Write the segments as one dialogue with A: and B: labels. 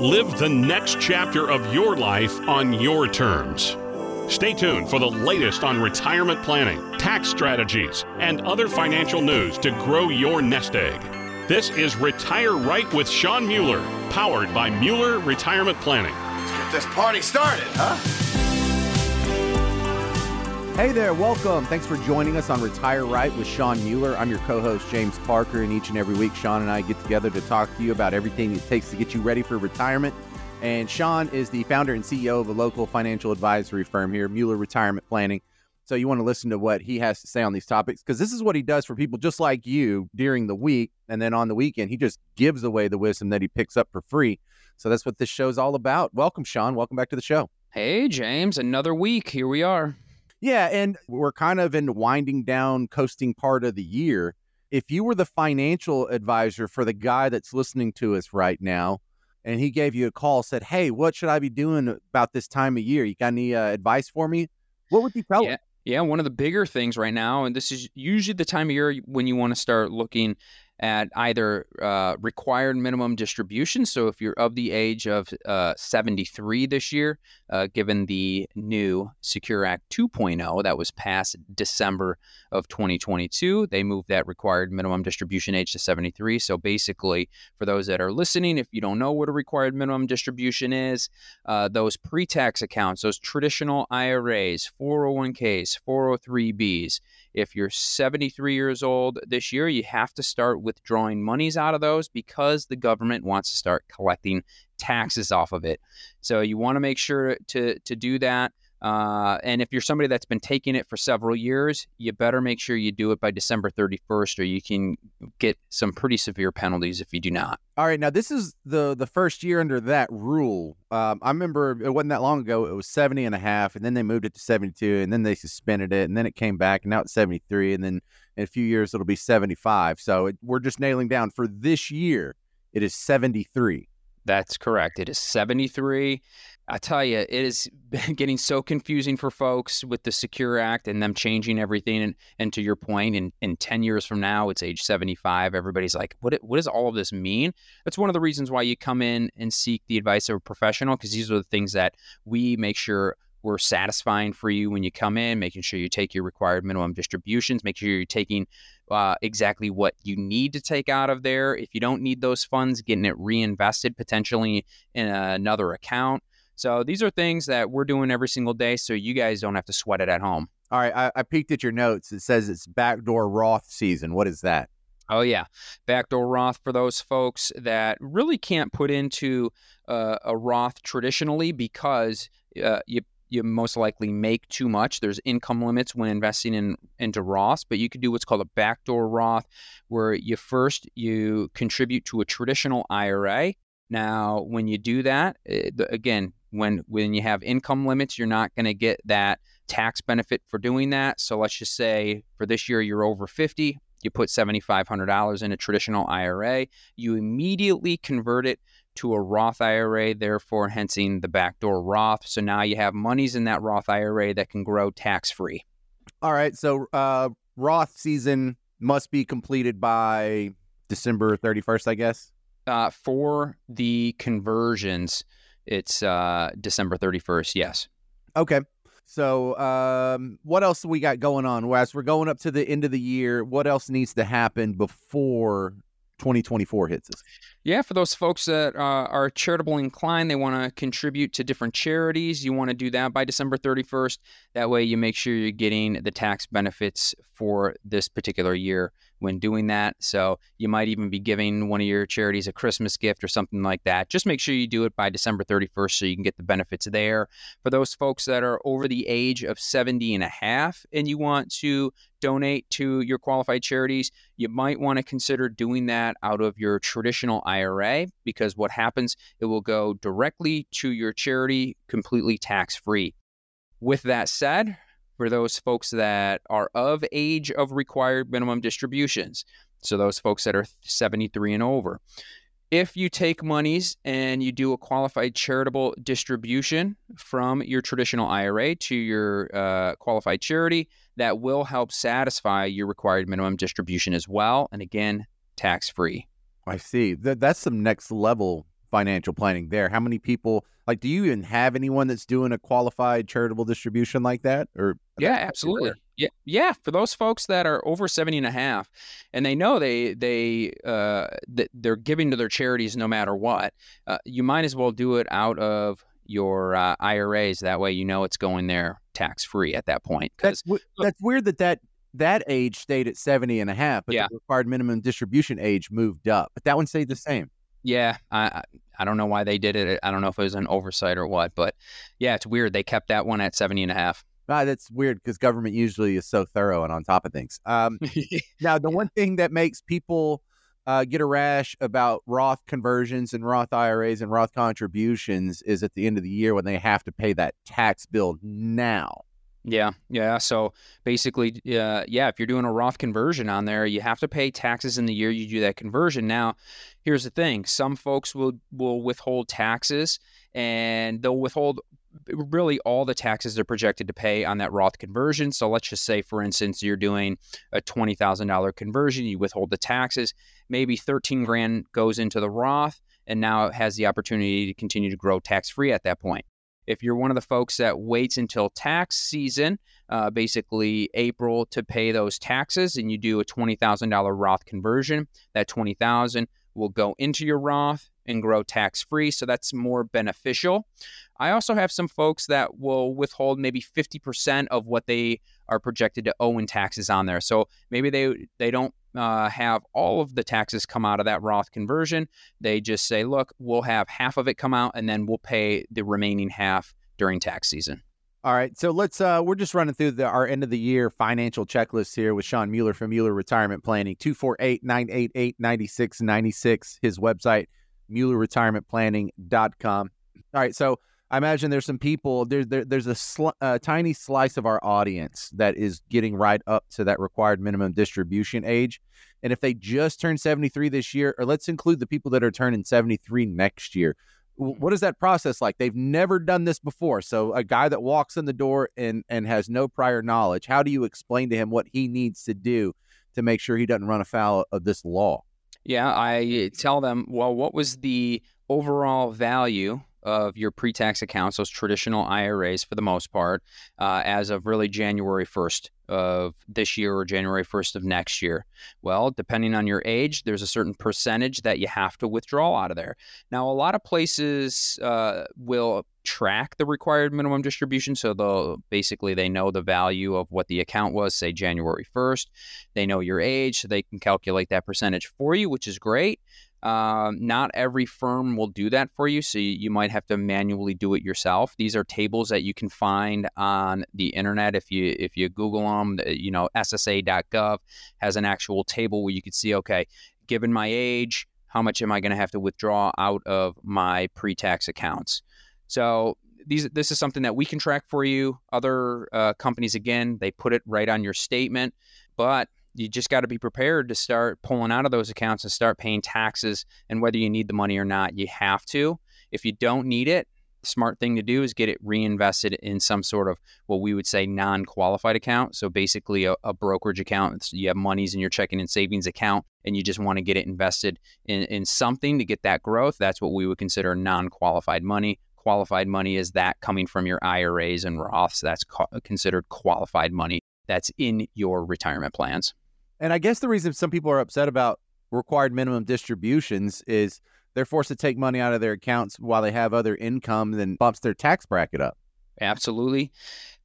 A: Live the next chapter of your life on your terms. Stay tuned for the latest on retirement planning, tax strategies, and other financial news to grow your nest egg. This is Retire Right with Shawn Mueller, powered by Mueller Retirement Planning.
B: Let's get this party started, huh?
C: Hey there, welcome. Thanks for joining us on Retire Right with Shawn Mueller. I'm your co host, James Parker, and each and every week, Shawn and I get together to talk to you about everything it takes to get you ready for retirement. And Shawn is the founder and CEO of a local financial advisory firm here, Mueller Retirement Planning. So you want to listen to what he has to say on these topics because this is what he does for people just like you during the week. And then on the weekend, he just gives away the wisdom that he picks up for free. So that's what this show's all about. Welcome, Shawn. Welcome back to the show.
D: Hey, James. Another week. Here we are.
C: Yeah. And we're kind of in winding down, coasting part of the year. If you were the financial advisor for the guy that's listening to us right now, and he gave you a call, said, Hey, what should I be doing about this time of year? You got any uh, advice for me? What would you tell
D: yeah.
C: him?
D: Yeah, one of the bigger things right now, and this is usually the time of year when you want to start looking at either uh, required minimum distribution. So if you're of the age of uh, 73 this year, uh, given the new Secure Act 2.0 that was passed December of 2022, they moved that required minimum distribution age to 73. So basically, for those that are listening, if you don't know what a required minimum distribution is, uh, those pre tax accounts, those traditional IRAs, 401ks, 403bs, if you're 73 years old this year, you have to start withdrawing monies out of those because the government wants to start collecting taxes off of it. So you want to make sure to to do that. Uh, and if you're somebody that's been taking it for several years, you better make sure you do it by December 31st, or you can get some pretty severe penalties if you do not.
C: All right, now this is the the first year under that rule. Um, I remember it wasn't that long ago. It was 70 and a half, and then they moved it to 72, and then they suspended it, and then it came back, and now it's 73, and then in a few years it'll be 75. So it, we're just nailing down for this year. It is 73.
D: That's correct. It is 73. I tell you, it is getting so confusing for folks with the Secure Act and them changing everything. And, and to your point, in, in 10 years from now, it's age 75. Everybody's like, what, what does all of this mean? That's one of the reasons why you come in and seek the advice of a professional, because these are the things that we make sure we're satisfying for you when you come in, making sure you take your required minimum distributions, make sure you're taking uh, exactly what you need to take out of there. If you don't need those funds, getting it reinvested potentially in another account. So these are things that we're doing every single day, so you guys don't have to sweat it at home.
C: All right, I, I peeked at your notes. It says it's backdoor Roth season. What is that?
D: Oh yeah, backdoor Roth for those folks that really can't put into uh, a Roth traditionally because uh, you you most likely make too much. There's income limits when investing in into Roth, but you could do what's called a backdoor Roth, where you first you contribute to a traditional IRA. Now, when you do that, it, again, when when you have income limits, you're not going to get that tax benefit for doing that. So let's just say for this year you're over 50, you put $7500 in a traditional IRA, you immediately convert it to a Roth IRA, therefore enhancing the backdoor Roth. So now you have monies in that Roth IRA that can grow tax free.
C: All right. So uh, Roth season must be completed by December 31st, I guess.
D: Uh, for the conversions, it's uh, December 31st. Yes.
C: Okay. So, um, what else we got going on? As we're going up to the end of the year, what else needs to happen before 2024 hits us?
D: Yeah, for those folks that uh, are charitable inclined, they want to contribute to different charities. You want to do that by December 31st. That way, you make sure you're getting the tax benefits for this particular year when doing that. So, you might even be giving one of your charities a Christmas gift or something like that. Just make sure you do it by December 31st so you can get the benefits there. For those folks that are over the age of 70 and a half and you want to donate to your qualified charities, you might want to consider doing that out of your traditional IRA because what happens, it will go directly to your charity completely tax free. With that said, for those folks that are of age of required minimum distributions, so those folks that are 73 and over, if you take monies and you do a qualified charitable distribution from your traditional IRA to your uh, qualified charity, that will help satisfy your required minimum distribution as well. And again, tax free.
C: I see. That that's some next level financial planning there. How many people like do you even have anyone that's doing a qualified charitable distribution like that or
D: Yeah, absolutely. Yeah, yeah, for those folks that are over 70 and a half and they know they they uh that they're giving to their charities no matter what, uh, you might as well do it out of your uh, IRAs that way you know it's going there tax free at that point
C: that's that's weird that that that age stayed at 70 and a half, but
D: yeah.
C: the required minimum distribution age moved up. But that one stayed the same.
D: Yeah, I I don't know why they did it. I don't know if it was an oversight or what, but yeah, it's weird. They kept that one at 70 and a half.
C: Ah, that's weird because government usually is so thorough and on top of things. Um, now, the yeah. one thing that makes people uh, get a rash about Roth conversions and Roth IRAs and Roth contributions is at the end of the year when they have to pay that tax bill now.
D: Yeah, yeah. So basically, uh, yeah, if you're doing a Roth conversion on there, you have to pay taxes in the year you do that conversion. Now, here's the thing: some folks will will withhold taxes, and they'll withhold really all the taxes they're projected to pay on that Roth conversion. So let's just say, for instance, you're doing a twenty thousand dollar conversion, you withhold the taxes, maybe thirteen grand goes into the Roth, and now it has the opportunity to continue to grow tax free at that point. If you're one of the folks that waits until tax season, uh, basically April, to pay those taxes, and you do a twenty thousand dollar Roth conversion, that twenty thousand will go into your Roth and grow tax free. So that's more beneficial. I also have some folks that will withhold maybe 50% of what they are projected to owe in taxes on there. So maybe they they don't uh, have all of the taxes come out of that Roth conversion. They just say, look, we'll have half of it come out and then we'll pay the remaining half during tax season.
C: All right, so let's. Uh, we're just running through the, our end of the year financial checklist here with Shawn Mueller from Mueller Retirement Planning. 248 988 9696. His website, MuellerRetirementPlanning.com. All right, so I imagine there's some people there, there there's a, sl- a, tiny slice of our audience that is getting right up to that required minimum distribution age. And if they just turn 73 this year, or let's include the people that are turning 73 next year, mm-hmm. what is that process like? They've never done this before. So a guy that walks in the door and and has no prior knowledge, how do you explain to him what he needs to do to make sure he doesn't run afoul of this law?
D: Yeah, I tell them, well, what was the overall value of your pre-tax accounts, those traditional IRAs for the most part, uh, as of really January 1st of this year or January 1st of next year. Well, depending on your age, there's a certain percentage that you have to withdraw out of there. Now, a lot of places uh, will track the required minimum distribution, so they'll basically they know the value of what the account was, say January 1st. They know your age, so they can calculate that percentage for you, which is great. Um, not every firm will do that for you, so you, might have to manually do it yourself. These are tables that you can find on the internet if you if you Google them. You know, SSA.gov has an actual table where you can see, okay, given my age, how much am I going to have to withdraw out of my pre-tax accounts? So these this is something that we can track for you. Other uh, companies, again, they put it right on your statement, but you just got to be prepared to start pulling out of those accounts and start paying taxes. And whether you need the money or not, you have to. If you don't need it, the smart thing to do is get it reinvested in some sort of what we would say non-qualified account. So basically, a, a brokerage account. You have monies in your checking and savings account, and you just want to get it invested in, in something to get that growth. That's what we would consider non-qualified money. Qualified money is that coming from your IRAs and Roths. That's co- considered qualified money that's in your retirement plans.
C: And I guess the reason some people are upset about required minimum distributions is they're forced to take money out of their accounts while they have other income that bumps their tax bracket up.
D: Absolutely.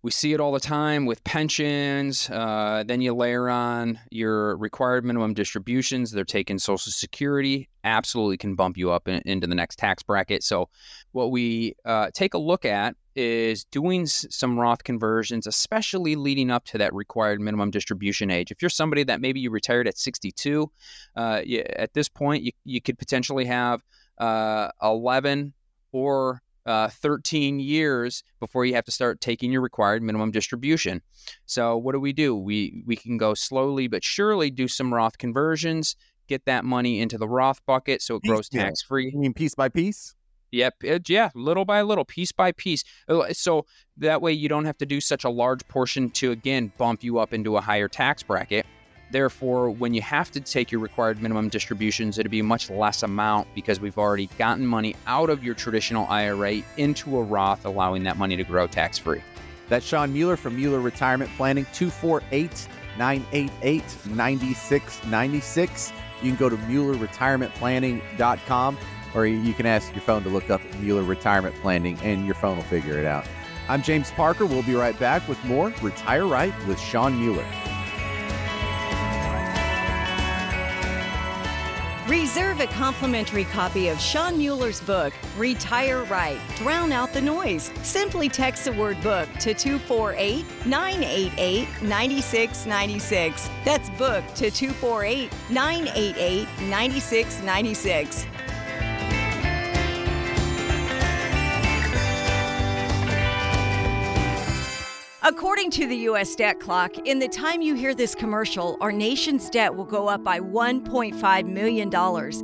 D: We see it all the time with pensions. Uh, then you layer on your required minimum distributions. They're taking Social Security. Absolutely can bump you up in, into the next tax bracket. So, what we uh, take a look at is doing some Roth conversions, especially leading up to that required minimum distribution age. If you're somebody that maybe you retired at 62, uh, you, at this point, you, you could potentially have uh, 11 or uh, 13 years before you have to start taking your required minimum distribution. So what do we do? We we can go slowly but surely do some Roth conversions, get that money into the Roth bucket so it piece, grows tax free.
C: You mean piece by piece?
D: Yep, it, yeah, little by little, piece by piece. Uh, so that way you don't have to do such a large portion to again bump you up into a higher tax bracket Therefore, when you have to take your required minimum distributions, it'll be a much less amount because we've already gotten money out of your traditional IRA into a Roth, allowing that money to grow tax free.
C: That's Shawn Mueller from Mueller Retirement Planning, 248 988 9696. You can go to MuellerRetirementPlanning.com or you can ask your phone to look up Mueller Retirement Planning and your phone will figure it out. I'm James Parker. We'll be right back with more Retire Right with Shawn Mueller.
E: Reserve a complimentary copy of Shawn Mueller's book, Retire Right Drown Out the Noise. Simply text the word book to 248 988 9696. That's book to 248 988 9696. According to the U.S. debt clock, in the time you hear this commercial, our nation's debt will go up by $1.5 million.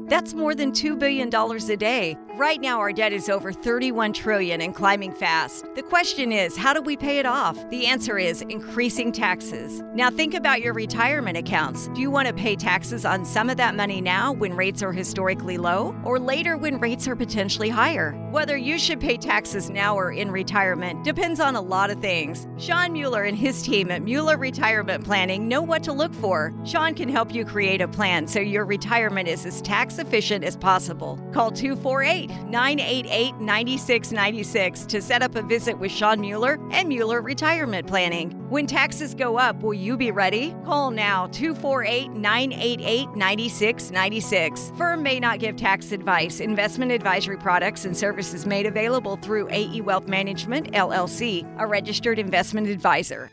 E: That's more than $2 billion a day. Right now, our debt is over 31 trillion and climbing fast. The question is, how do we pay it off? The answer is increasing taxes. Now, think about your retirement accounts. Do you want to pay taxes on some of that money now when rates are historically low, or later when rates are potentially higher? Whether you should pay taxes now or in retirement depends on a lot of things. Shawn Mueller and his team at Mueller Retirement Planning know what to look for. Shawn can help you create a plan so your retirement is as tax efficient as possible. Call 248 988 9696 to set up a visit with Shawn Mueller and Mueller Retirement Planning. When taxes go up, will you be ready? Call now 248 988 9696. Firm may not give tax advice. Investment advisory products and services made available through AE Wealth Management, LLC, a registered investment advisor.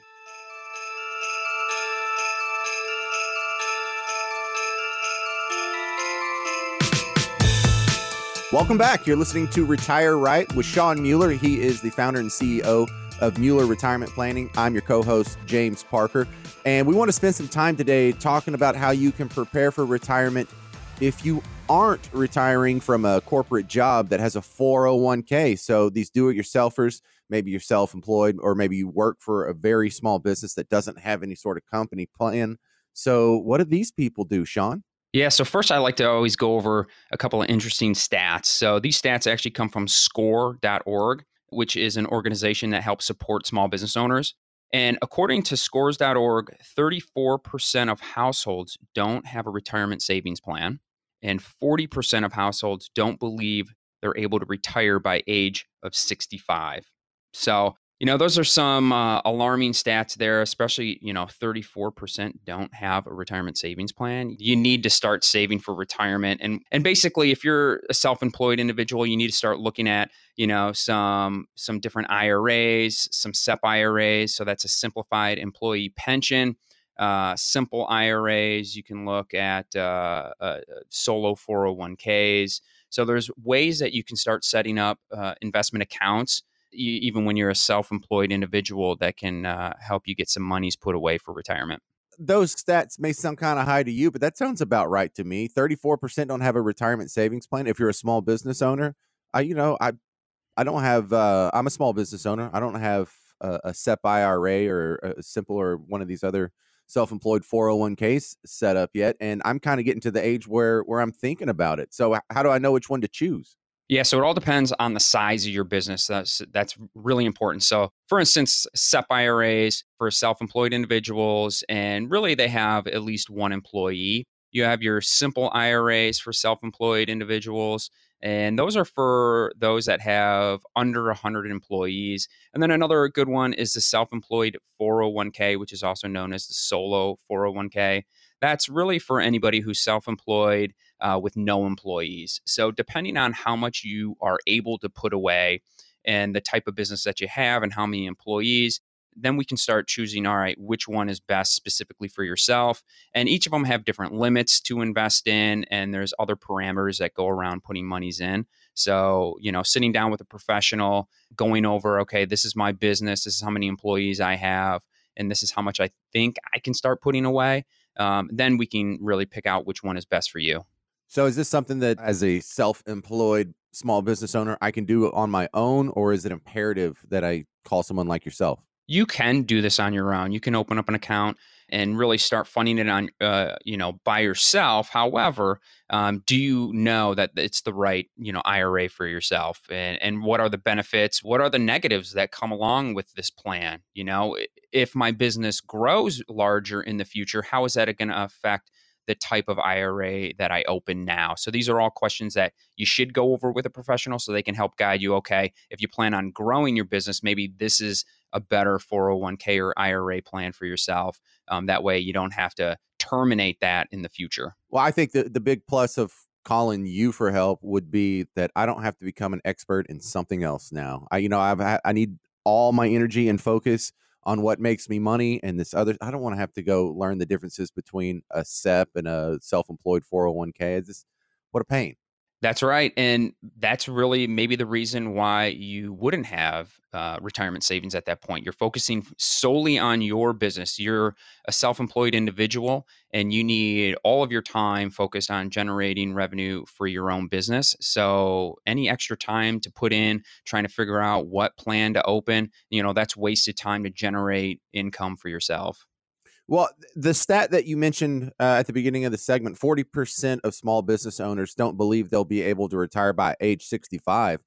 C: Welcome back. You're listening to Retire Right with Shawn Mueller. He is the founder and CEO of Mueller Retirement Planning. I'm your co host, James Parker. And we want to spend some time today talking about how you can prepare for retirement if you aren't retiring from a corporate job that has a 401k. So these do it yourselfers, maybe you're self employed, or maybe you work for a very small business that doesn't have any sort of company plan. So, what do these people do, Shawn?
D: Yeah, so first I like to always go over a couple of interesting stats. So these stats actually come from score.org, which is an organization that helps support small business owners. And according to scores.org, 34% of households don't have a retirement savings plan, and 40% of households don't believe they're able to retire by age of 65. So you know, those are some uh, alarming stats there, especially, you know, 34% don't have a retirement savings plan. You need to start saving for retirement. And and basically if you're a self-employed individual, you need to start looking at, you know, some some different IRAs, some SEP IRAs, so that's a simplified employee pension. Uh, simple IRAs, you can look at uh, uh, solo 401ks. So there's ways that you can start setting up uh, investment accounts even when you're a self-employed individual that can uh, help you get some monies put away for retirement?
C: Those stats may sound kind of high to you but that sounds about right to me. 34% don't have a retirement savings plan if you're a small business owner. I you know i i don't have uh, i'm a small business owner. I don't have a, a sep ira or a simple or one of these other self-employed 401ks set up yet and i'm kind of getting to the age where where i'm thinking about it. So how do i know which one to choose
D: yeah, so it all depends on the size of your business. That's that's really important. So, for instance, SEP IRAs for self-employed individuals, and really they have at least one employee. You have your simple IRAs for self-employed individuals, and those are for those that have under 100 employees. And then another good one is the self-employed 401k, which is also known as the solo 401k. That's really for anybody who's self-employed uh, with no employees. So, depending on how much you are able to put away and the type of business that you have and how many employees, then we can start choosing all right which one is best specifically for yourself? And each of them have different limits to invest in and there's other parameters that go around putting monies in. So you know sitting down with a professional going over okay this is my business this is how many employees i have and this is how much i think i can start putting away um, then we can really pick out which one is best for you
C: so is this something that as a self-employed small business owner I can do on my own or is it imperative that I call someone like yourself?
D: You can do this on your own. You can open up an account and really start funding it on uh, you know by yourself however um, do you know that it's the right you know ira for yourself and, and what are the benefits what are the negatives that come along with this plan you know if my business grows larger in the future how is that going to affect the type of IRA that I open now? So these are all questions that you should go over with a professional so they can help guide you. Okay, if you plan on growing your business, maybe this is a better 401k or IRA plan for yourself. Um, that way you don't have to terminate that in the future.
C: Well, I think the, the big plus of calling you for help would be that I don't have to become an expert in something else now. I, you know, I've, I need all my energy and focus on what makes me money and this other i don't want to have to go learn the differences between a sep and a self-employed 401k it's just, what a pain
D: that's right. And that's really maybe the reason why you wouldn't have uh, retirement savings at that point. You're focusing solely on your business. You're a self employed individual and you need all of your time focused on generating revenue for your own business. So, any extra time to put in trying to figure out what plan to open, you know, that's wasted time to generate income for yourself.
C: Well, the stat that you mentioned uh, at the beginning of the segment 40% of small business owners don't believe they'll be able to retire by age 65.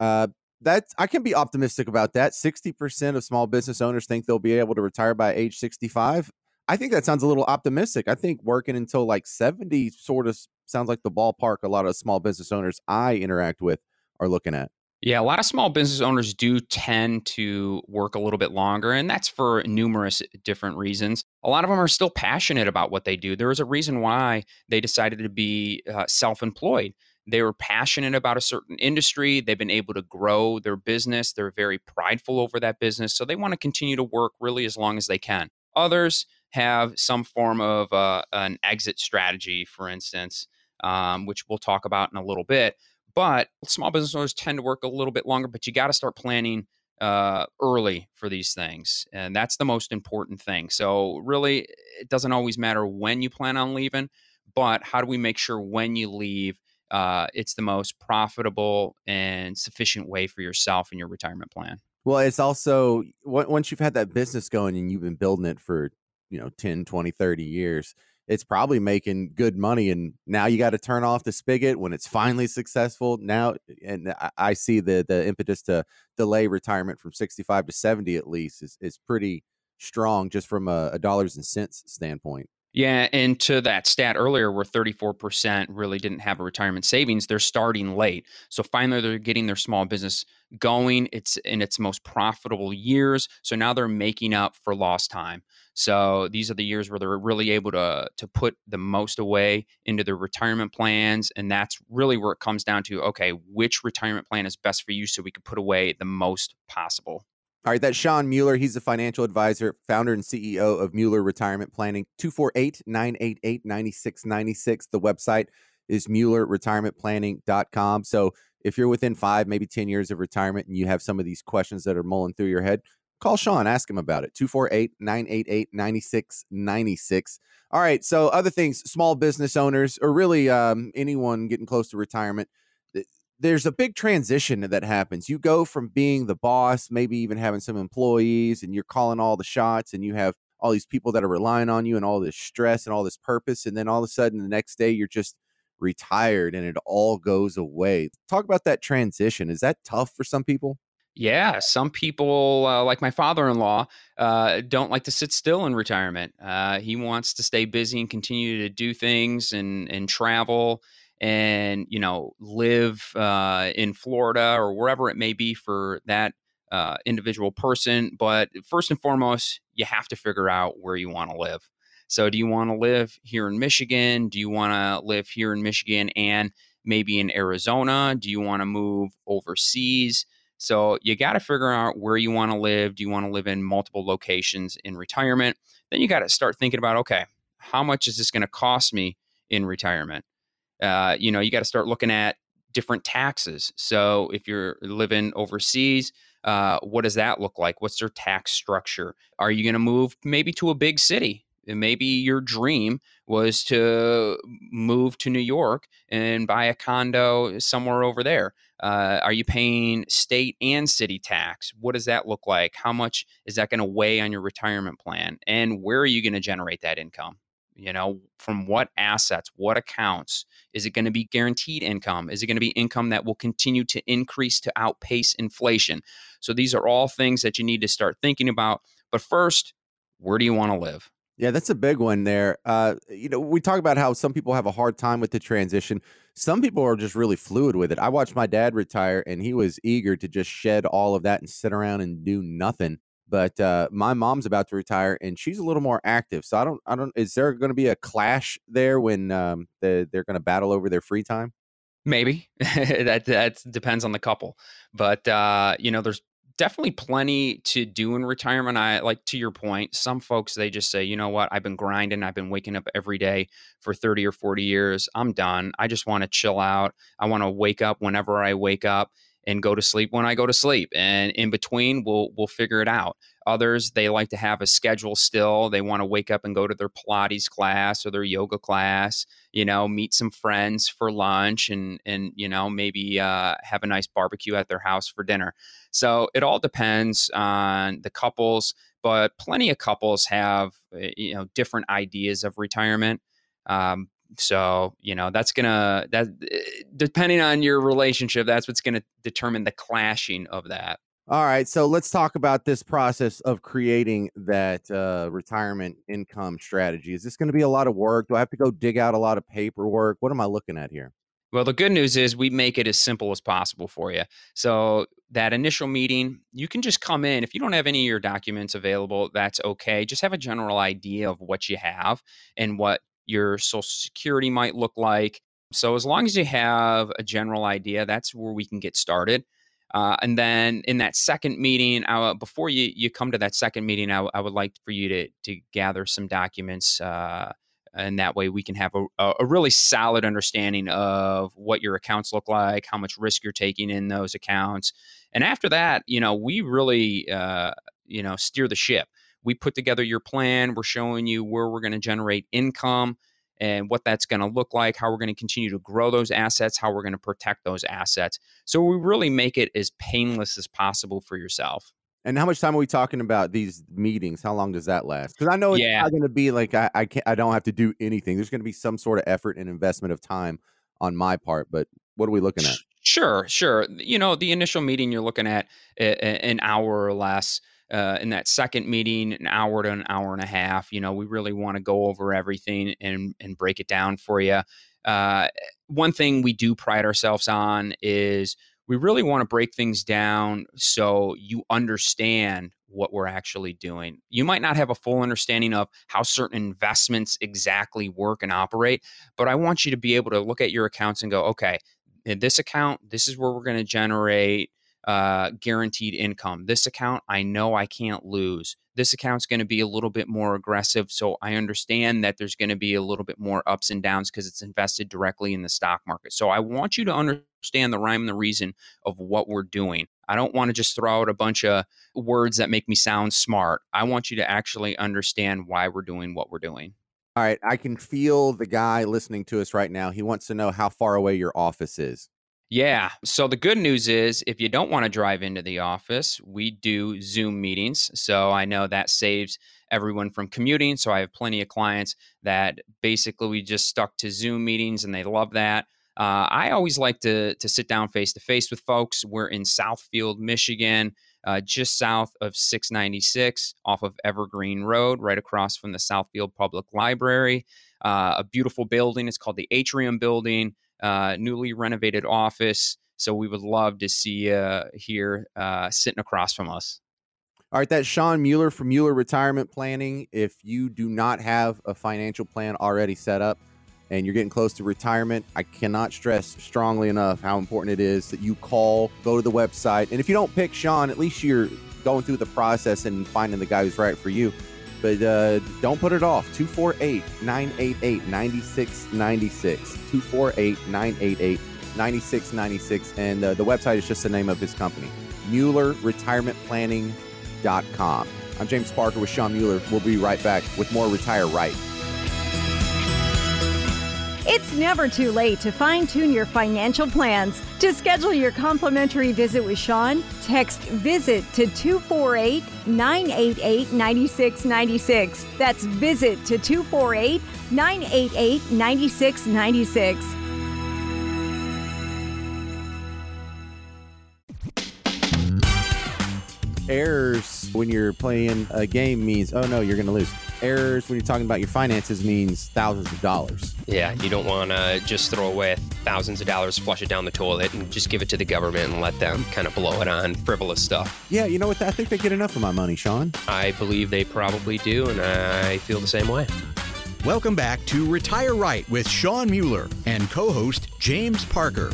C: Uh, that's I can be optimistic about that. 60% of small business owners think they'll be able to retire by age 65. I think that sounds a little optimistic. I think working until like 70 sort of sounds like the ballpark a lot of small business owners I interact with are looking at.
D: Yeah, a lot of small business owners do tend to work a little bit longer, and that's for numerous different reasons. A lot of them are still passionate about what they do. There is a reason why they decided to be uh, self employed. They were passionate about a certain industry. They've been able to grow their business. They're very prideful over that business. So they want to continue to work really as long as they can. Others have some form of uh, an exit strategy, for instance, um, which we'll talk about in a little bit. But small business owners tend to work a little bit longer, but you got to start planning uh, early for these things. And that's the most important thing. So, really, it doesn't always matter when you plan on leaving, but how do we make sure when you leave, uh, it's the most profitable and sufficient way for yourself and your retirement plan?
C: Well, it's also once you've had that business going and you've been building it for, you know, 10, 20, 30 years, it's probably making good money and now you got to turn off the spigot when it's finally successful. Now and i see the the impetus to delay retirement from 65 to 70 at least is, is pretty strong just from a, a dollars and cents standpoint
D: yeah, and to that stat earlier, where 34% really didn't have a retirement savings, they're starting late. So finally, they're getting their small business going. It's in its most profitable years. So now they're making up for lost time. So these are the years where they're really able to to put the most away into their retirement plans, and that's really where it comes down to. Okay, which retirement plan is best for you, so we can put away the most possible.
C: All right, that's Shawn Mueller. He's a financial advisor, founder and CEO of Mueller Retirement Planning. 248 988 9696. The website is MuellerRetirementPlanning.com. So if you're within five, maybe 10 years of retirement and you have some of these questions that are mulling through your head, call Shawn, ask him about it. 248 988 9696. All right, so other things, small business owners, or really um, anyone getting close to retirement there's a big transition that happens. You go from being the boss, maybe even having some employees, and you're calling all the shots, and you have all these people that are relying on you, and all this stress and all this purpose. And then all of a sudden, the next day, you're just retired and it all goes away. Talk about that transition. Is that tough for some people?
D: Yeah, some people, uh, like my father in law, uh, don't like to sit still in retirement. Uh, he wants to stay busy and continue to do things and, and travel and you know live uh, in Florida or wherever it may be for that uh, individual person. But first and foremost, you have to figure out where you want to live. So, do you want to live here in Michigan? Do you want to live here in Michigan and maybe in Arizona? Do you want to move overseas? So, you got to figure out where you want to live. Do you want to live in multiple locations in retirement? Then you got to start thinking about okay, how much is this going to cost me in retirement? Uh, you know, you got to start looking at different taxes. So if you're living overseas, uh, what does that look like? What's their tax structure? Are you going to move maybe to a big city? maybe your dream was to move to New York and buy a condo somewhere over there. Uh, are you paying state and city tax? What does that look like? How much is that going to weigh on your retirement plan? And where are you going to generate that income? You know, from what assets, what accounts? Is it going to be guaranteed income? Is it going to be income that will continue to increase to outpace inflation? So these are all things that you need to start thinking about. But first, where do you want to live?
C: Yeah, that's a big one there. Uh, you know, we talk about how some people have a hard time with the transition. Some people are just really fluid with it. I watched my dad retire and he was eager to just shed all of that and sit around and do nothing. But uh, my mom's about to retire and she's a little more active. So I don't, I don't. Is there going to be a clash there when um, the, they're going to battle over their free time?
D: Maybe that that depends on the couple, but uh, you know, there's definitely plenty to do in retirement. I like to your point, some folks they just say, you know what, I've been grinding, I've been waking up every day for 30 or 40 years. I'm done. I just want to chill out. I want to wake up whenever I wake up and go to sleep when I go to sleep. And in between, we'll we'll figure it out. Others they like to have a schedule still. They want to wake up and go to their Pilates class or their yoga class. You know, meet some friends for lunch and and you know maybe uh, have a nice barbecue at their house for dinner. So it all depends on the couples, but plenty of couples have eh, you know different ideas of retirement. Um, so you know that's gonna that eh, depending on your relationship that's what's gonna determine the clashing of that.
C: All right so let's talk about this process of creating that uh, retirement income strategy. Is this going to be a lot of work? Do i have to go dig out a lot of paperwork? What am i looking at here?
D: Well the good news is we make it as simple as possible for you so that initial meeting you can just come in if you don't have any of your documents available that's okay. Just have a general idea of what you have and what your social security might look like. So, as long as you have a general idea, that's where we can get started. Uh, and then in that second meeting, uh, before you, you come to that second meeting, I, I would like for you to, to gather some documents. Uh, and that way we can have a, a really solid understanding of what your accounts look like, how much risk you're taking in those accounts. And after that, you know, we really, uh, you know, steer the ship we put together your plan. We're showing you where we're going to generate income and what that's going to look like, how we're going to continue to grow those assets, how we're going to protect those assets. So we really make it as painless as possible for yourself.
C: And how much time are we talking about these meetings? How long does that last? Because I know it's yeah. not going to be like I I, can't, I don't have to do anything. There's going to be some sort of effort and investment of time on my part. But what are we looking at?
D: Sure, sure. You know, the initial meeting you're looking at an hour or less uh, in that second meeting, an hour to an hour and a half. You know, we really want to go over everything and and break it down for you. Uh, one thing we do pride ourselves on is we really want to break things down so you understand what we're actually doing. You might not have a full understanding of how certain investments exactly work and operate, but I want you to be able to look at your accounts and go, okay, in this account, this is where we're going to generate uh, guaranteed income. This account, I know I can't lose. This account's going to be a little bit more aggressive. So I understand that there's going to be a little bit more ups and downs because it's invested directly in the stock market. So I want you to understand the rhyme and the reason of what we're doing. I don't want to just throw out a bunch of words that make me sound smart. I want you to actually understand why we're doing what we're doing.
C: All right. I can feel the guy listening to us right now. He wants to know how far away your office is.
D: Yeah. So the good news is if you don't want to drive into the office, we do Zoom meetings. So I know that saves everyone from commuting. So I have plenty of clients that basically we just stuck to Zoom meetings and they love that. Uh, I always like to, to sit down face to face with folks. We're in Southfield, Michigan, uh, just south of 696 off of Evergreen Road, right across from the Southfield Public Library. Uh, a beautiful building. It's called the Atrium Building uh, newly renovated office. So we would love to see you here uh, sitting across from us.
C: All right, that's Shawn Mueller from Mueller Retirement Planning. If you do not have a financial plan already set up and you're getting close to retirement, I cannot stress strongly enough how important it is that you call, go to the website. And if you don't pick Shawn, at least you're going through the process and finding the guy who's right for you. But uh, don't put it off. 248 988 9696. 248 988 9696. And uh, the website is just the name of his company, Mueller Retirement MuellerRetirementPlanning.com. I'm James Parker with Shawn Mueller. We'll be right back with more Retire Right.
E: It's never too late to fine tune your financial plans. To schedule your complimentary visit with Shawn, text VISIT to 248 988 9696. That's VISIT to 248 988 9696.
C: Errors when you're playing a game means, oh no, you're going to lose. Errors when you're talking about your finances means thousands of dollars.
F: Yeah, you don't want to just throw away thousands of dollars, flush it down the toilet, and just give it to the government and let them kind of blow it on frivolous stuff.
C: Yeah, you know what? I think they get enough of my money, Shawn.
F: I believe they probably do, and I feel the same way.
G: Welcome back to Retire Right with Shawn Mueller and co host James Parker.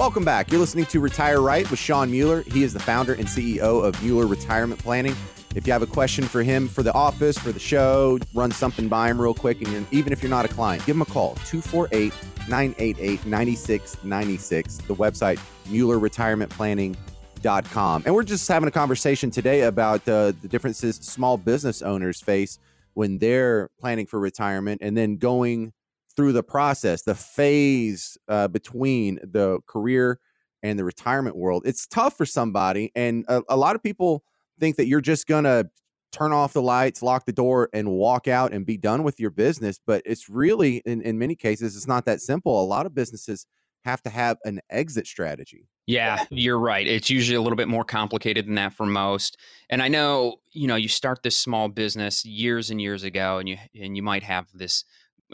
C: Welcome back. You're listening to Retire Right with Shawn Mueller. He is the founder and CEO of Mueller Retirement Planning. If you have a question for him for the office, for the show, run something by him real quick, and even if you're not a client, give him a call 248 988 9696. The website, MuellerRetirementPlanning.com. And we're just having a conversation today about uh, the differences small business owners face when they're planning for retirement and then going through the process, the phase uh, between the career and the retirement world. It's tough for somebody, and a, a lot of people think that you're just gonna turn off the lights, lock the door, and walk out and be done with your business. But it's really, in, in many cases, it's not that simple. A lot of businesses have to have an exit strategy.
D: Yeah, you're right. It's usually a little bit more complicated than that for most. And I know, you know, you start this small business years and years ago and you and you might have this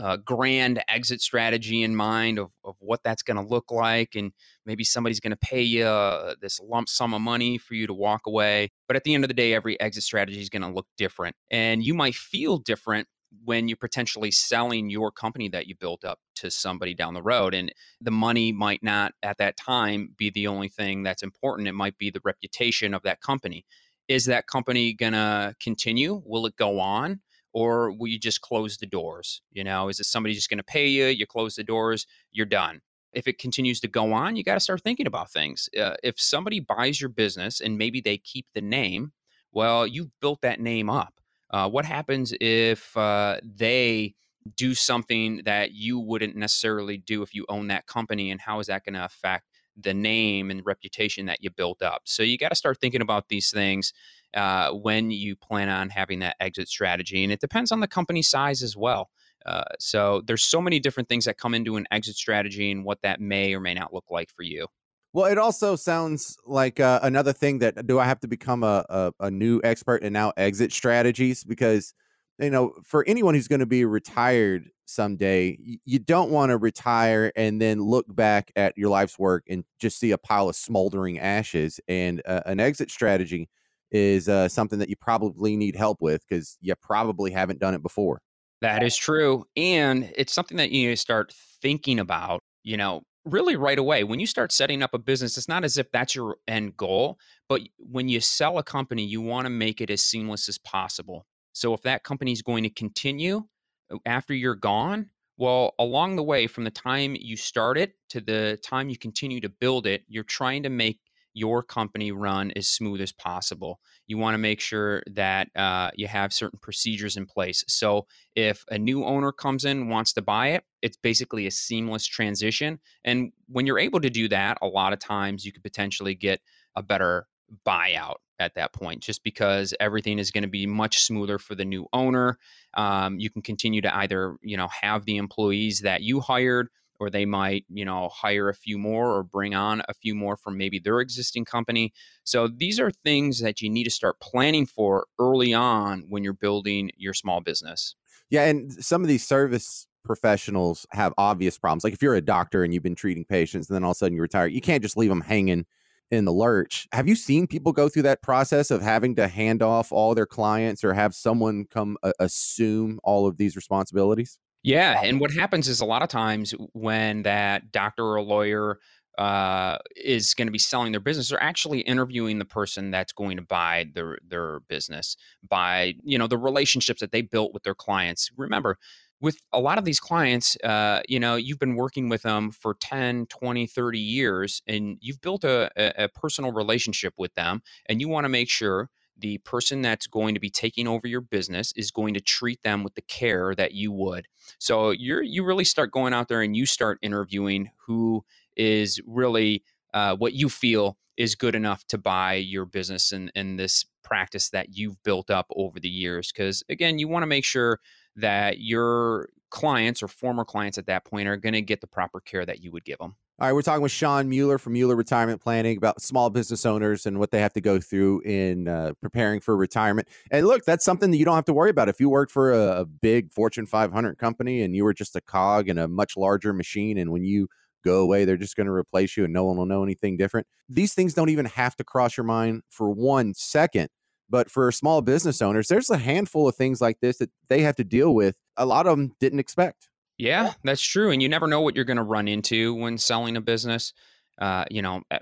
D: uh, grand exit strategy in mind of, of what that's going to look like. And maybe somebody's going to pay you uh, this lump sum of money for you to walk away. But at the end of the day, every exit strategy is going to look different. And you might feel different when you're potentially selling your company that you built up to somebody down the road. And the money might not at that time be the only thing that's important. It might be the reputation of that company. Is that company going to continue? Will it go on? Or will you just close the doors? You know, is it somebody just going to pay you? You close the doors, you're done. If it continues to go on, you got to start thinking about things. Uh, if somebody buys your business and maybe they keep the name, well, you've built that name up. Uh, what happens if uh, they do something that you wouldn't necessarily do if you own that company? And how is that going to affect the name and reputation that you built up? So you got to start thinking about these things uh, when you plan on having that exit strategy. And it depends on the company size as well. Uh, so there's so many different things that come into an exit strategy and what that may or may not look like for you.
C: Well, it also sounds like uh, another thing that do I have to become a, a, a new expert in now exit strategies? Because, you know, for anyone who's going to be retired someday, you don't want to retire and then look back at your life's work and just see a pile of smoldering ashes. And uh, an exit strategy is uh, something that you probably need help with because you probably haven't done it before.
D: That is true. And it's something that you need to start thinking about, you know, really right away. When you start setting up a business, it's not as if that's your end goal, but when you sell a company, you want to make it as seamless as possible. So if that company is going to continue uh, after you're gone, well, along the way, from the time you start it to the time you continue to build it, you're trying to make your company run as smooth as possible. You want to make sure that uh, you have certain procedures in place. So if a new owner comes in wants to buy it, it's basically a seamless transition. And when you're able to do that, a lot of times you could potentially get a better buyout at that point just because everything is going to be much smoother for the new owner um, you can continue to either you know have the employees that you hired or they might you know hire a few more or bring on a few more from maybe their existing company. So these are things that you need to start planning for early on when you're building your small business.
C: Yeah and some of these service professionals have obvious problems like if you're a doctor and you've been treating patients and then all of a sudden you retire you can't just leave them hanging in the lurch. Have you seen people go through that process of having to hand off all their clients or have someone come uh, assume all of these responsibilities
D: yeah, and what happens is a lot of times when that doctor or lawyer uh, is going to be selling their business, they're actually interviewing the person that's going to buy their their business by you know the relationships that they built with their clients. Remember, with a lot of these clients, uh, you know, you've been working with them for 10, 20, 30 years, and you've built a, a, a personal relationship with them, and you want to make sure the person that's going to be taking over your business is going to treat them with the care that you would. So you're you really start going out there and you start interviewing who is really uh, what you feel is good enough to buy your business and, and this practice that you've built up over the years. Because again, you want to make sure that your clients or former clients at that point are going to get the proper care that you would give them.
C: All right, we're talking with Shawn Mueller from Mueller Retirement Planning about small business owners and what they have to go through in uh, preparing for retirement. And look, that's something that you don't have to worry about. If you worked for a, a big Fortune 500 company and you were just a cog in a much larger machine, and when you go away, they're just going to replace you and no one will know anything different. These things don't even have to cross your mind for one second. But for small business owners, there's a handful of things like this that they have to deal with. A lot of them didn't expect.
D: Yeah, that's true. And you never know what you're going to run into when selling a business. Uh, you know, uh,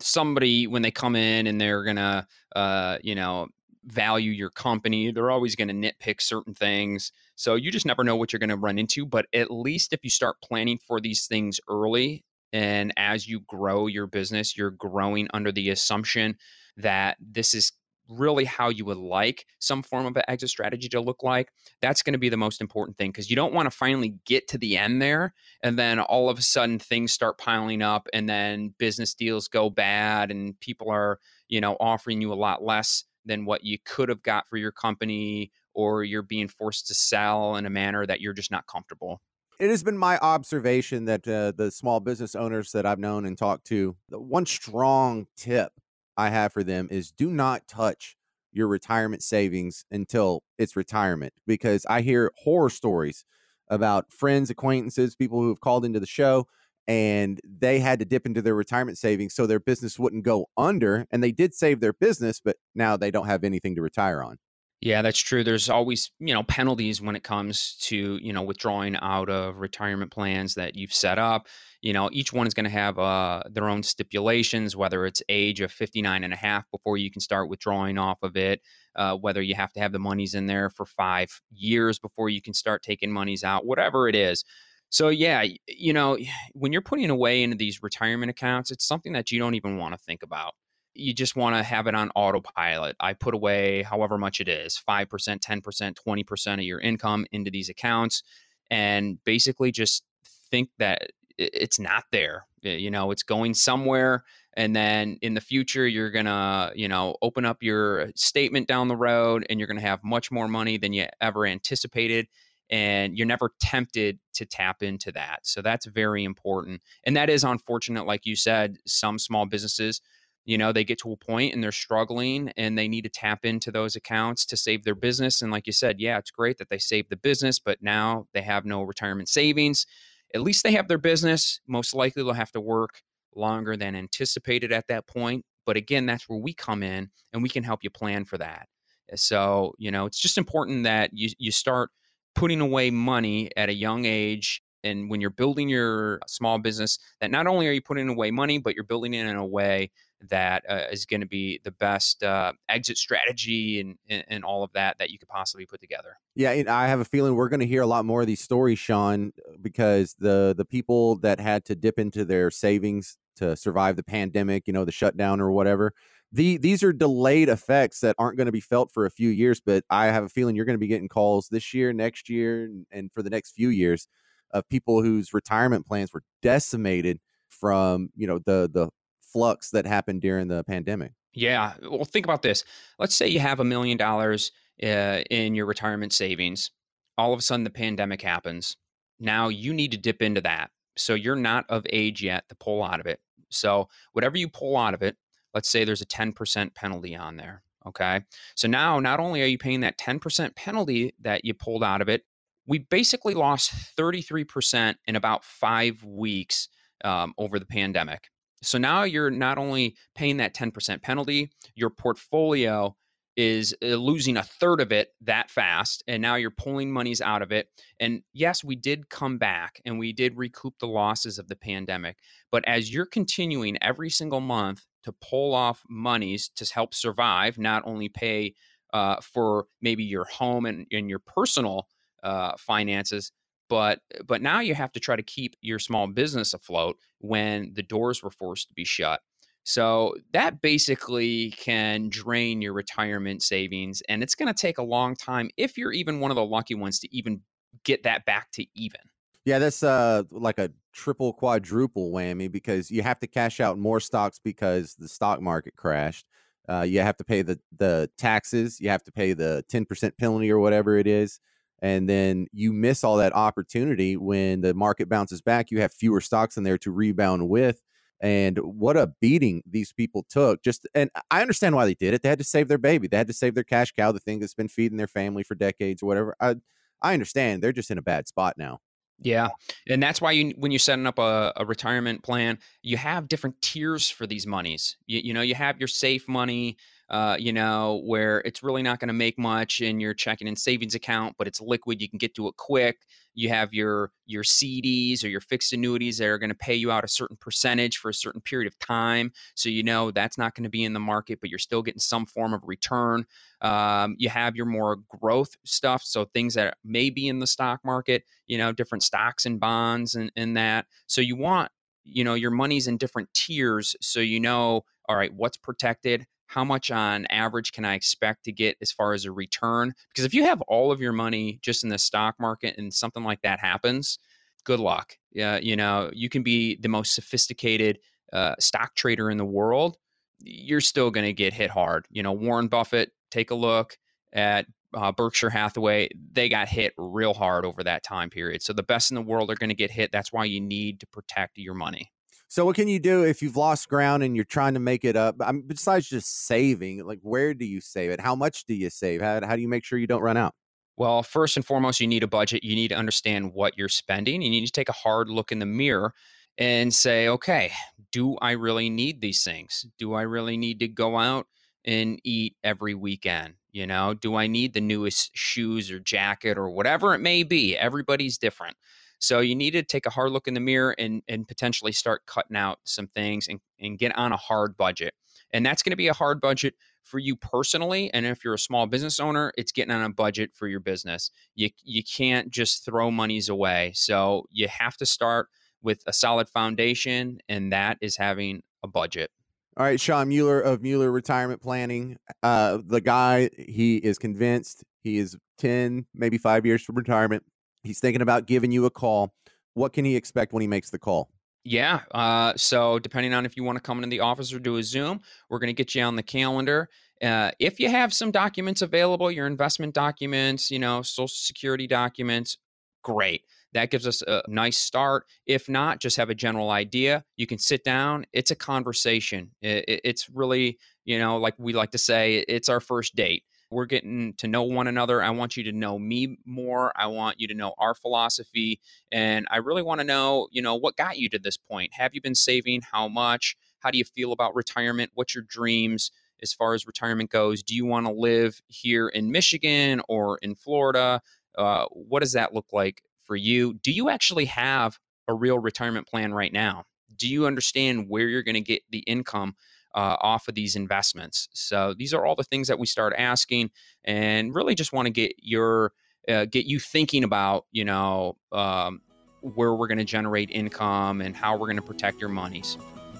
D: somebody, when they come in and they're going to, uh, you know, value your company, they're always going to nitpick certain things. So you just never know what you're going to run into. But at least if you start planning for these things early and as you grow your business, you're growing under the assumption that this is really how you would like some form of an exit strategy to look like, that's going to be the most important thing because you don't want to finally get to the end there and then all of a sudden things start piling up and then business deals go bad and people are, you know, offering you a lot less than what you could have got for your company or you're being forced to sell in a manner that you're just not comfortable.
C: It has been my observation that uh, the small business owners that I've known and talked to, one strong tip I have for them is do not touch your retirement savings until it's retirement because I hear horror stories about friends, acquaintances, people who have called into the show and they had to dip into their retirement savings so their business wouldn't go under and they did save their business but now they don't have anything to retire on.
D: Yeah, that's true. There's always, you know, penalties when it comes to, you know, withdrawing out of retirement plans that you've set up. You know, each one is going to have uh, their own stipulations, whether it's age of 59 and a half before you can start withdrawing off of it, uh, whether you have to have the monies in there for five years before you can start taking monies out, whatever it is. So, yeah, you know, when you're putting away into these retirement accounts, it's something that you don't even want to think about you just want to have it on autopilot. I put away however much it is 5%, 10%, 20% of your income into these accounts and basically just think that it's not there. You know, it's going somewhere. And then in the future, you're going to, you know, open up your statement down the road and you're going to have much more money than you ever anticipated. And you're never tempted to tap into that. So that's very important. And that is unfortunate. Like you said, some small businesses you know they get to a point and they're struggling and they need to tap into those accounts to save their business and like you said yeah it's great that they save the business but now they have no retirement savings. At least they have their business. Most likely they'll have to work longer than anticipated at that point but again that's where we come in and we can help you plan for that. Eh, so you know it's just important that you you start putting away money at a young age and when you're building your small business that not only are you putting away money but you're building it in a way that uh, is going to be the best uh, exit strategy and, and, and all of that that you could possibly put together.
C: Yeah, I have a feeling we're going to hear a lot more of these stories, Shawn, because the the people that had to dip into their savings to survive the pandemic, you know, the shutdown or whatever. The, these are delayed effects that aren't going to be felt for a few years, but I have a feeling you're going to be getting calls this year, next year, and, and for the next few years of people whose retirement plans were decimated from you know the the flux that happened during the pandemic.
D: Yeah. Well, think about this. Let's say you have a million dollars uh, in your retirement savings. All of a sudden, the pandemic happens. Now you need to dip into that. So you're not of age yet to pull out of it. So whatever you pull out of it, let's say there's a 10% penalty on there. Okay. So now not only are you paying that 10% penalty that you pulled out of it, we basically lost 33% in about five weeks um, over the pandemic. So now you're not only paying that 10% penalty, your portfolio is uh, losing a third of it that fast. And now you're pulling monies out of it. And yes, we did come back and we did recoup the losses of the pandemic. But as you're continuing every single month to pull off monies to help survive, not only pay uh, for maybe your home and, and your personal uh, finances, but but now you have to try to keep your small business afloat when the doors were forced to be shut So that basically can drain your retirement savings. And it's going to take a long time if you're even one of the lucky ones to even get that back to even.
C: Yeah, that's uh like a triple quadruple whammy because you have to cash out more stocks because the stock market crashed. Uh, you have to pay the the taxes. You have to pay the ten percent penalty or whatever it is, and then you miss all that opportunity when the market bounces back. You have fewer stocks in there to rebound with. And what a beating these people took. Just and I understand why they did it. They had to save their baby. They had to save their cash cow, the thing that's been feeding their family for decades or whatever. I I understand. They're just in a bad spot now.
D: Yeah, and that's why you when you're setting up a, a retirement plan, you have different tiers for these monies. You, you know, you have your safe money, uh, you know, where it's really not going to make much in your checking and savings account, but it's liquid. You can get to it quick. You have your your CDs or your fixed annuities that are going to pay you out a certain percentage for a certain period of time, so you know that's not going to be in the market, but you're still getting some form of return. Um, you have your more growth stuff, so things that may be in the stock market, you know, different stocks and bonds and, and that. So you want you know your money's in different tiers so you know all right what's protected how much on average can I expect to get as far as a return? Because if you have all of your money just in the stock market and something like that happens, good luck. Yeah, you know, you can be the most sophisticated uh, stock trader in the world. You're still going to get hit hard. You know, Warren Buffett, take a look at uh, Berkshire Hathaway. They got hit real hard over that time period. So the best in the world are going to get hit. That's why you need to protect your money.
C: So what can you do if you've lost ground and you're trying to make it up? I mean, besides just saving, like where do you save it? How much do you save? How, how do you make sure you don't run out?
D: Well, first and foremost, you need a budget. You need to understand what you're spending. You need to take a hard look in the mirror and say, okay, do I really need these things? Do I really need to go out and eat every weekend? You know, do I need the newest shoes or jacket or whatever it may be? Everybody's different. So you need to take a hard look in the mirror and, and potentially start cutting out some things and, and get on a hard budget. And that's going to be a hard budget for you personally. And if you're a small business owner, it's getting on a budget for your business. You, you can't just throw monies away. So you have to start with a solid foundation, and that is having a budget.
C: All right, Shawn Mueller of Mueller Retirement Planning. Uh, the guy, he is convinced he is 10, maybe five years from retirement. He's thinking about giving you a call. What can he expect when he makes the call?
D: Yeah. Uh, so depending on if you want to come into the office or do a Zoom, we're going to get you on the calendar. Uh, if you have some documents available, your investment documents, you know, social security documents, great. That gives us a nice start. If not, just have a general idea. You can sit down. It's a conversation. It, it's really, you know, like we like to say, it's our first date. We're getting to know one another. I want you to know me more. I want you to know our philosophy. And I really want to know, you know, what got you to this point? Have you been saving? How much? How do you feel about retirement? What's your dreams as far as retirement goes? Do you want to live here in Michigan or in Florida? Uh, what does that look like for you? Do you actually have a real retirement plan right now? Do you understand where you're going to get the income uh, off of these investments. So these are all the things that we start asking, and really just want to get your uh, get you thinking about you know um, where we're going to generate income and how we're going to protect your monies.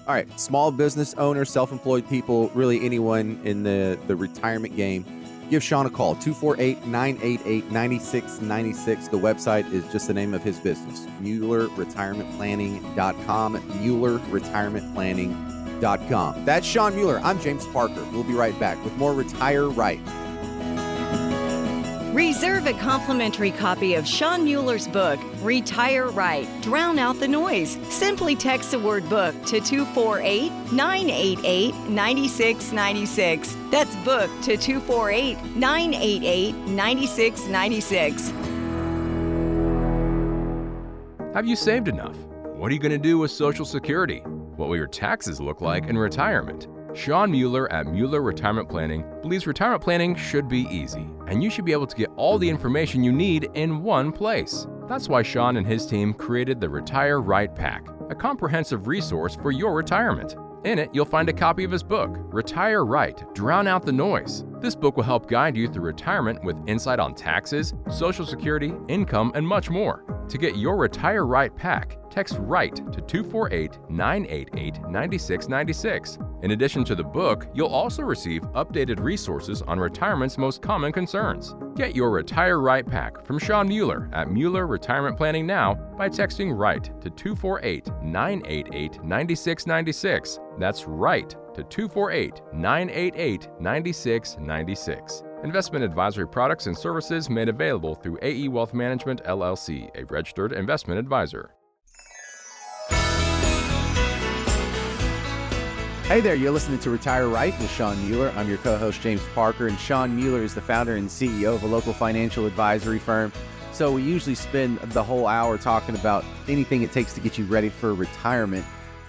C: All right, small business owners, self-employed people, really anyone in the the retirement game. Give Shawn a call, 248 988 9696. The website is just the name of his business, Mueller Retirement MuellerRetirementPlanning.com. Mueller Retirement that's Shawn Mueller. I'm James Parker. We'll be right back with more Retire Right.
E: Reserve a complimentary copy of Shawn Mueller's book, Retire Right Drown Out the Noise. Simply text the word book to 248 988 9696. That's book to 248 988 9696.
H: Have you saved enough? What are you going to do with Social Security? What will your taxes look like in retirement? Shawn Mueller at Mueller Retirement Planning believes retirement planning should be easy, and you should be able to get all the information you need in one place. That's why Shawn and his team created the Retire Right Pack, a comprehensive resource for your retirement. In it, you'll find a copy of his book, Retire Right Drown Out the Noise. This book will help guide you through retirement with insight on taxes, Social Security, income, and much more. To get your Retire Right pack, text RIGHT to 248 988 9696. In addition to the book, you'll also receive updated resources on retirement's most common concerns. Get your Retire Right pack from Shawn Mueller at Mueller Retirement Planning now by texting RIGHT to 248 988 9696. That's RIGHT to 248 988 9696. Investment advisory products and services made available through AE Wealth Management LLC, a registered investment advisor.
C: Hey there, you're listening to Retire Right with Shawn Mueller. I'm your co host, James Parker, and Shawn Mueller is the founder and CEO of a local financial advisory firm. So, we usually spend the whole hour talking about anything it takes to get you ready for retirement.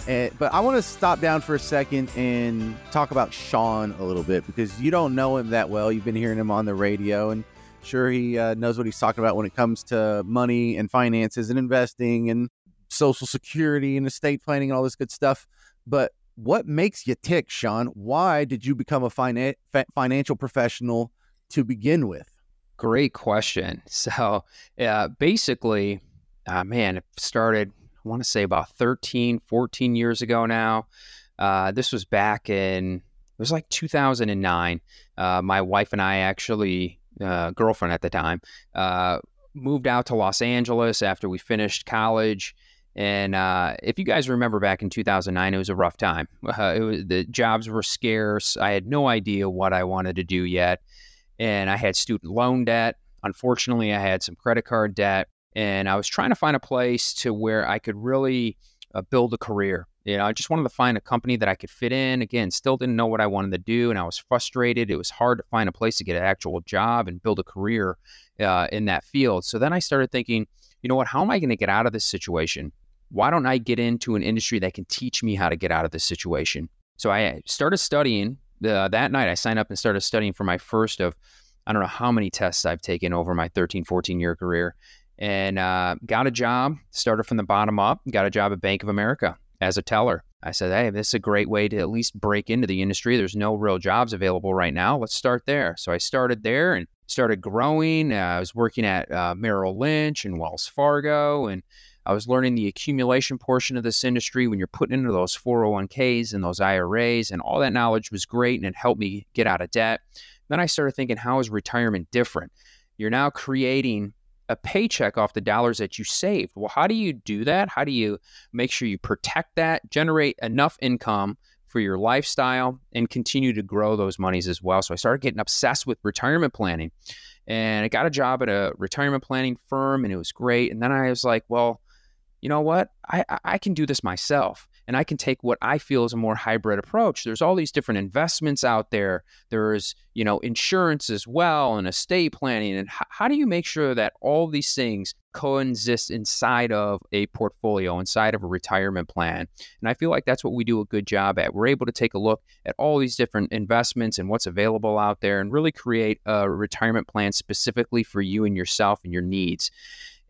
C: And, but I want to stop down for a second and talk about Shawn a little bit because you don't know him that well. You've been hearing him on the radio, and sure, he uh, knows what he's talking about when it comes to money and finances and investing and social security and estate planning and all this good stuff. But what makes you tick, Shawn? Why did you become a fina- financial professional to begin with?
D: Great question. So, uh, basically, uh, man, it started, I want to say about 13, 14 years ago now. Uh, this was back in, it was like 2009. Uh, my wife and I actually, uh, girlfriend at the time, uh, moved out to Los Angeles after we finished college. And uh, if you guys remember back in 2009, it was a rough time. Uh, was, the jobs were scarce. I had no idea what I wanted to do yet. And I had student loan debt. Unfortunately, I had some credit card debt. And I was trying to find a place to where I could really uh, build a career. You know, I just wanted to find a company that I could fit in. Again, still didn't know what I wanted to do, and I was frustrated. It was hard to find a place to get an actual job and build a career uh, in that field. So then I started thinking, you know what? How am I going to get out of this situation? why don't I get into an industry that can teach me how to get out of this situation? So I started studying uh, that night. I signed up and started studying for my first of, I don't know how many tests I've taken over my 13, 14 year career and uh, got a job, started from the bottom up, got a job at Bank of America as a teller. I said, hey, this is a great way to at least break into the industry. There's no real jobs available right now. Let's start there. So I started there and started growing. Uh, I was working at uh, Merrill Lynch and Wells Fargo and I was learning the accumulation portion of this industry when you're putting into those 401ks and those IRAs, and all that knowledge was great and it helped me get out of debt. Then I started thinking, how is retirement different? You're now creating a paycheck off the dollars that you saved. Well, how do you do that? How do you make sure you protect that, generate enough income for your lifestyle, and continue to grow those monies as well? So I started getting obsessed with retirement planning. And I got a job at a retirement planning firm, and it was great. And then I was like, well, you know what? I, I can do this myself and I can take what I feel is a more hybrid approach. There's all these different investments out there. There's, you know, insurance as well and estate planning. And h- how do you make sure that all these things coexist inside of a portfolio, inside of a retirement plan? And I feel like that's what we do a good job at. We're able to take a look at all these different investments and what's available out there and really create a retirement plan specifically for you and yourself and your needs.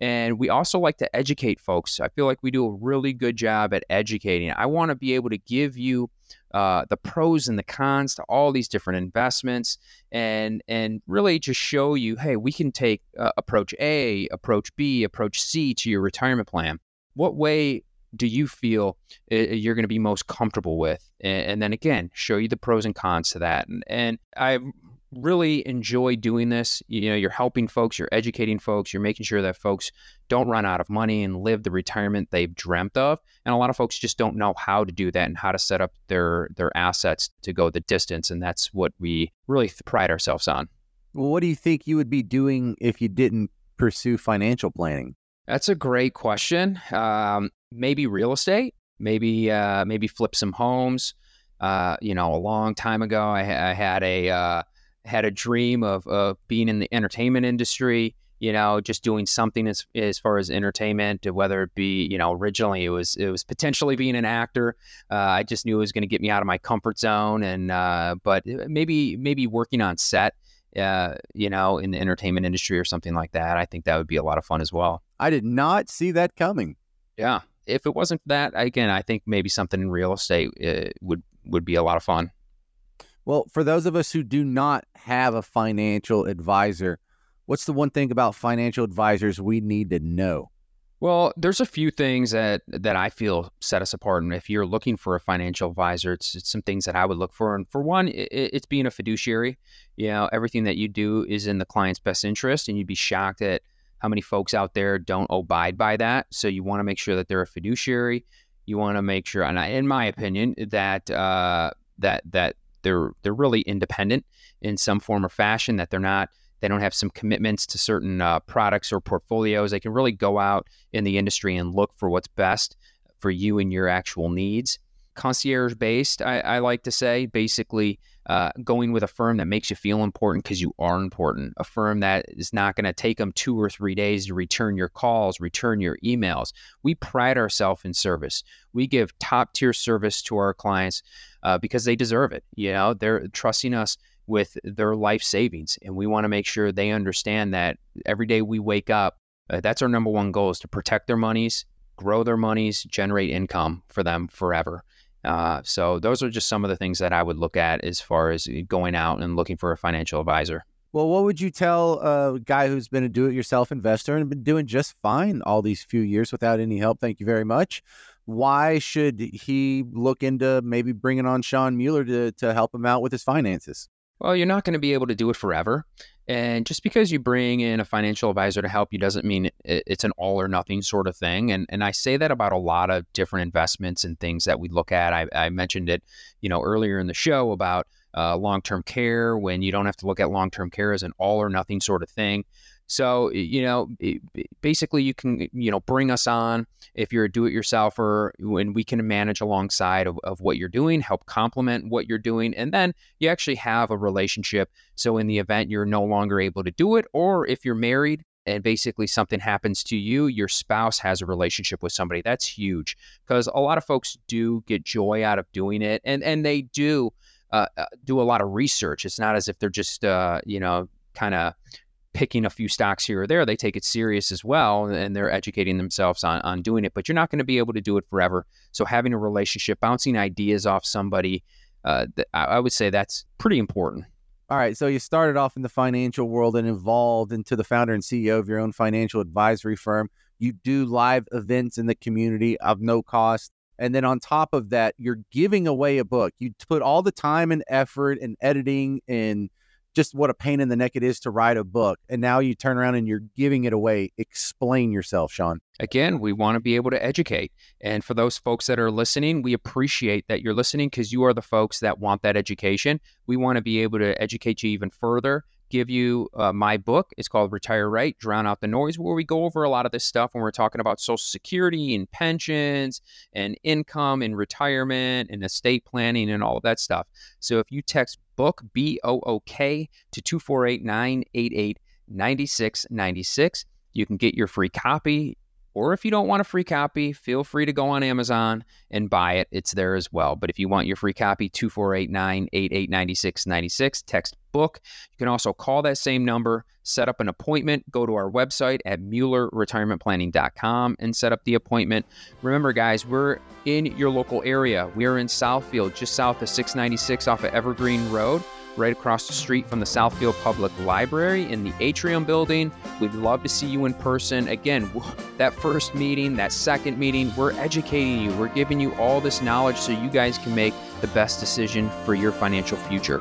D: And we also like to educate folks. I feel like we do a really good job at educating. I want to be able to give you uh, the pros and the cons to all these different investments and and really just show you hey we can take uh, approach a approach b approach c to your retirement plan what way do you feel uh, you're going to be most comfortable with and, and, then again show you the pros and cons to that and, and i really enjoy doing this. You know, you're helping folks, you're educating folks, you're making sure that folks don't run out of money and live the retirement they've dreamt of. And a lot of folks just don't know how to do that and how to set up their their assets to go the distance. And that's what we really pride ourselves on.
C: Well, what do you think you would be doing if you didn't pursue financial planning?
D: That's a great question. Um, maybe real estate. Maybe uh, maybe flip some homes. Uh, you know, a long time ago, I, I had a uh, had a dream of, of being in the entertainment industry you know, just doing something as as far as entertainment, whether it be, you know, originally it was it was potentially being an actor. Uh, I just knew it was going to get me out of my comfort zone, and uh, but maybe maybe working on set, uh, you know, in the entertainment industry or something like that. I think that would be a lot of fun as well.
C: I did not see that coming.
D: Yeah, if it wasn't that, again, I think maybe something in real estate uh, would would be a lot of fun.
C: Well, for those of us who do not have a financial advisor, what's the one thing about financial advisors we need to know?
D: Well, there's a few things that that I feel set us apart. And if you're looking for a financial advisor, it's, it's some things that I would look for. And for one, it, it's being a fiduciary. You know, everything that you do is in the client's best interest, and you'd be shocked at how many folks out there don't abide by that. So you want to make sure that they're a fiduciary. You want to make sure, and I, in my opinion, that uh, that that they're they're really independent in some form or fashion. That they're not they don't have some commitments to certain uh, products or portfolios. They can really go out in the industry and look for what's best for you and your actual needs. Concierge based, I, I like to say, basically uh, going with a firm that makes you feel important because you are important. A firm that is not going to take them two or three days to return your calls, return your emails. We pride ourselves in service. We give top tier service to our clients uh, because they deserve it. You know, they're trusting us with their life savings. And we want to make sure they understand that every day we wake up, uh, that's our number one goal is to protect their monies, grow their monies, generate income for them forever. Uh, so those are just some of the things that I would look at as far as going out and looking for a financial advisor.
C: Well, what would you tell a guy who's been a do-it-yourself investor and been doing just fine all these few years without any help? Thank you very much. Why should he look into maybe bringing on Shawn Mueller to to help him out with his finances?
D: Well, you're not going to be able to do it forever. And just because you bring in a financial advisor to help you doesn't mean it's an all or nothing sort of thing. And and I say that about a lot of different investments and things that we look at. I, I mentioned it, you know, earlier in the show about uh, long-term care when you don't have to look at long-term care as an all or nothing sort of thing. So, you know, basically you can, you know, bring us on if you're a do-it-yourselfer and we can manage alongside of, of what you're doing, help complement what you're doing. And then you actually have a relationship. So in the event you're no longer able to do it, or if you're married, and basically something happens to you, your spouse has a relationship with somebody. That's huge because a lot of folks do get joy out of doing it, and and they do uh, uh do a lot of research. It's not as if they're just uh, you know kind of picking a few stocks here or there. They take it serious as well, and they're educating themselves on, on doing it. But you're not going to be able to do it forever. So having a relationship, bouncing ideas off somebody, uh, th- I would say that's pretty important.
C: All right. So you started off in the financial world and evolved into the founder and CEO of your own financial advisory firm. You do live events in the community of no cost. And then on top of that, you're giving away a book. You put all the time and effort and editing and just what a pain in the neck it is to write a book. And now you turn around and you're giving it away. Explain yourself, Shawn.
D: Again, we want to be able to educate. And for those folks that are listening, we appreciate that you're listening because you are the folks that want that education. We want to be able to educate you even further give you uh, my book. It's called Retire Right, Drown Out the Noise, where we go over a lot of this stuff when we're talking about Social Security and pensions and income and retirement and estate planning and all of that stuff. So if you text book, B O O K, to 248 988 9696, you can get your free copy. Or if you don't want a free copy, feel free to go on Amazon and buy it. It's there as well. But if you want your free copy, 248 988 9696, text book. You can also call that same number, set up an appointment, go to our website at MuellerRetirementPlanning.com and set up the appointment. Remember, guys, we're in your local area. We are in Southfield, just south of 696 off of Evergreen Road right across the street from the Southfield Public Library in the Atrium building. We'd love to see you in person. Again, that first meeting, that second meeting, we're educating you. We're giving you all this knowledge so you guys can make the best decision for your financial future.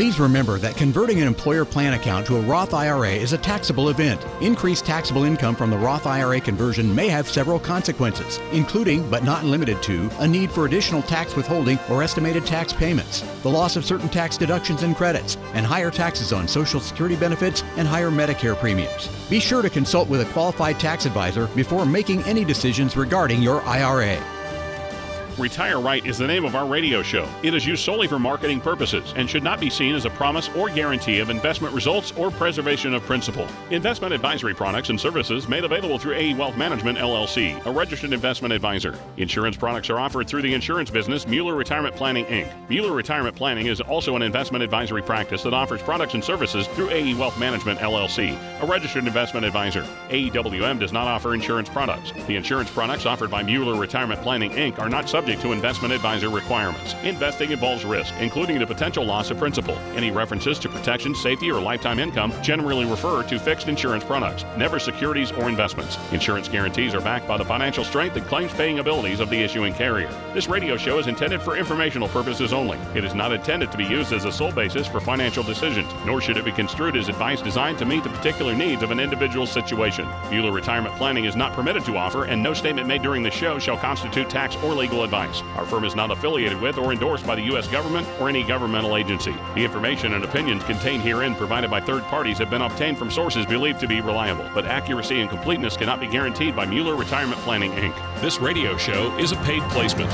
G: Please remember that converting an employer plan account to a Roth IRA is a taxable event. Increased taxable income from the Roth IRA conversion may have several consequences, including, but not limited to, a need for additional tax withholding or estimated tax payments, the loss of certain tax deductions and credits, and higher taxes on Social Security benefits and higher Medicare premiums. Be sure to consult with a qualified tax advisor before making any decisions regarding your IRA.
A: Retire Right is the name of our radio show. It is used solely for marketing purposes and should not be seen as a promise or guarantee of investment results or preservation of principal. Investment advisory products and services made available through AE Wealth Management LLC, a registered investment advisor. Insurance products are offered through the insurance business Mueller Retirement Planning Inc. Mueller Retirement Planning is also an investment advisory practice that offers products and services through AE Wealth Management LLC, a registered investment advisor. AEWM does not offer insurance products. The insurance products offered by Mueller Retirement Planning Inc. are not subject subject to investment advisor requirements. Investing involves risk, including the potential loss of principal. Any references to protection, safety, or lifetime income generally refer to fixed insurance products, never securities or investments. Insurance guarantees are backed by the financial strength and claims paying abilities of the issuing carrier. This radio show is intended for informational purposes only. It is not intended to be used as a sole basis for financial decisions, nor should it be construed as advice designed to meet the particular needs of an individual situation. Mueller Retirement Planning is not permitted to offer, and no statement made during the show shall constitute tax or legal advice. Our firm is not affiliated with or endorsed by the U.S. government or any governmental agency. The information and opinions contained herein provided by third parties have been obtained from sources believed to be reliable, but accuracy and completeness cannot be guaranteed by Mueller Retirement Planning, Inc. This radio show is a paid placement.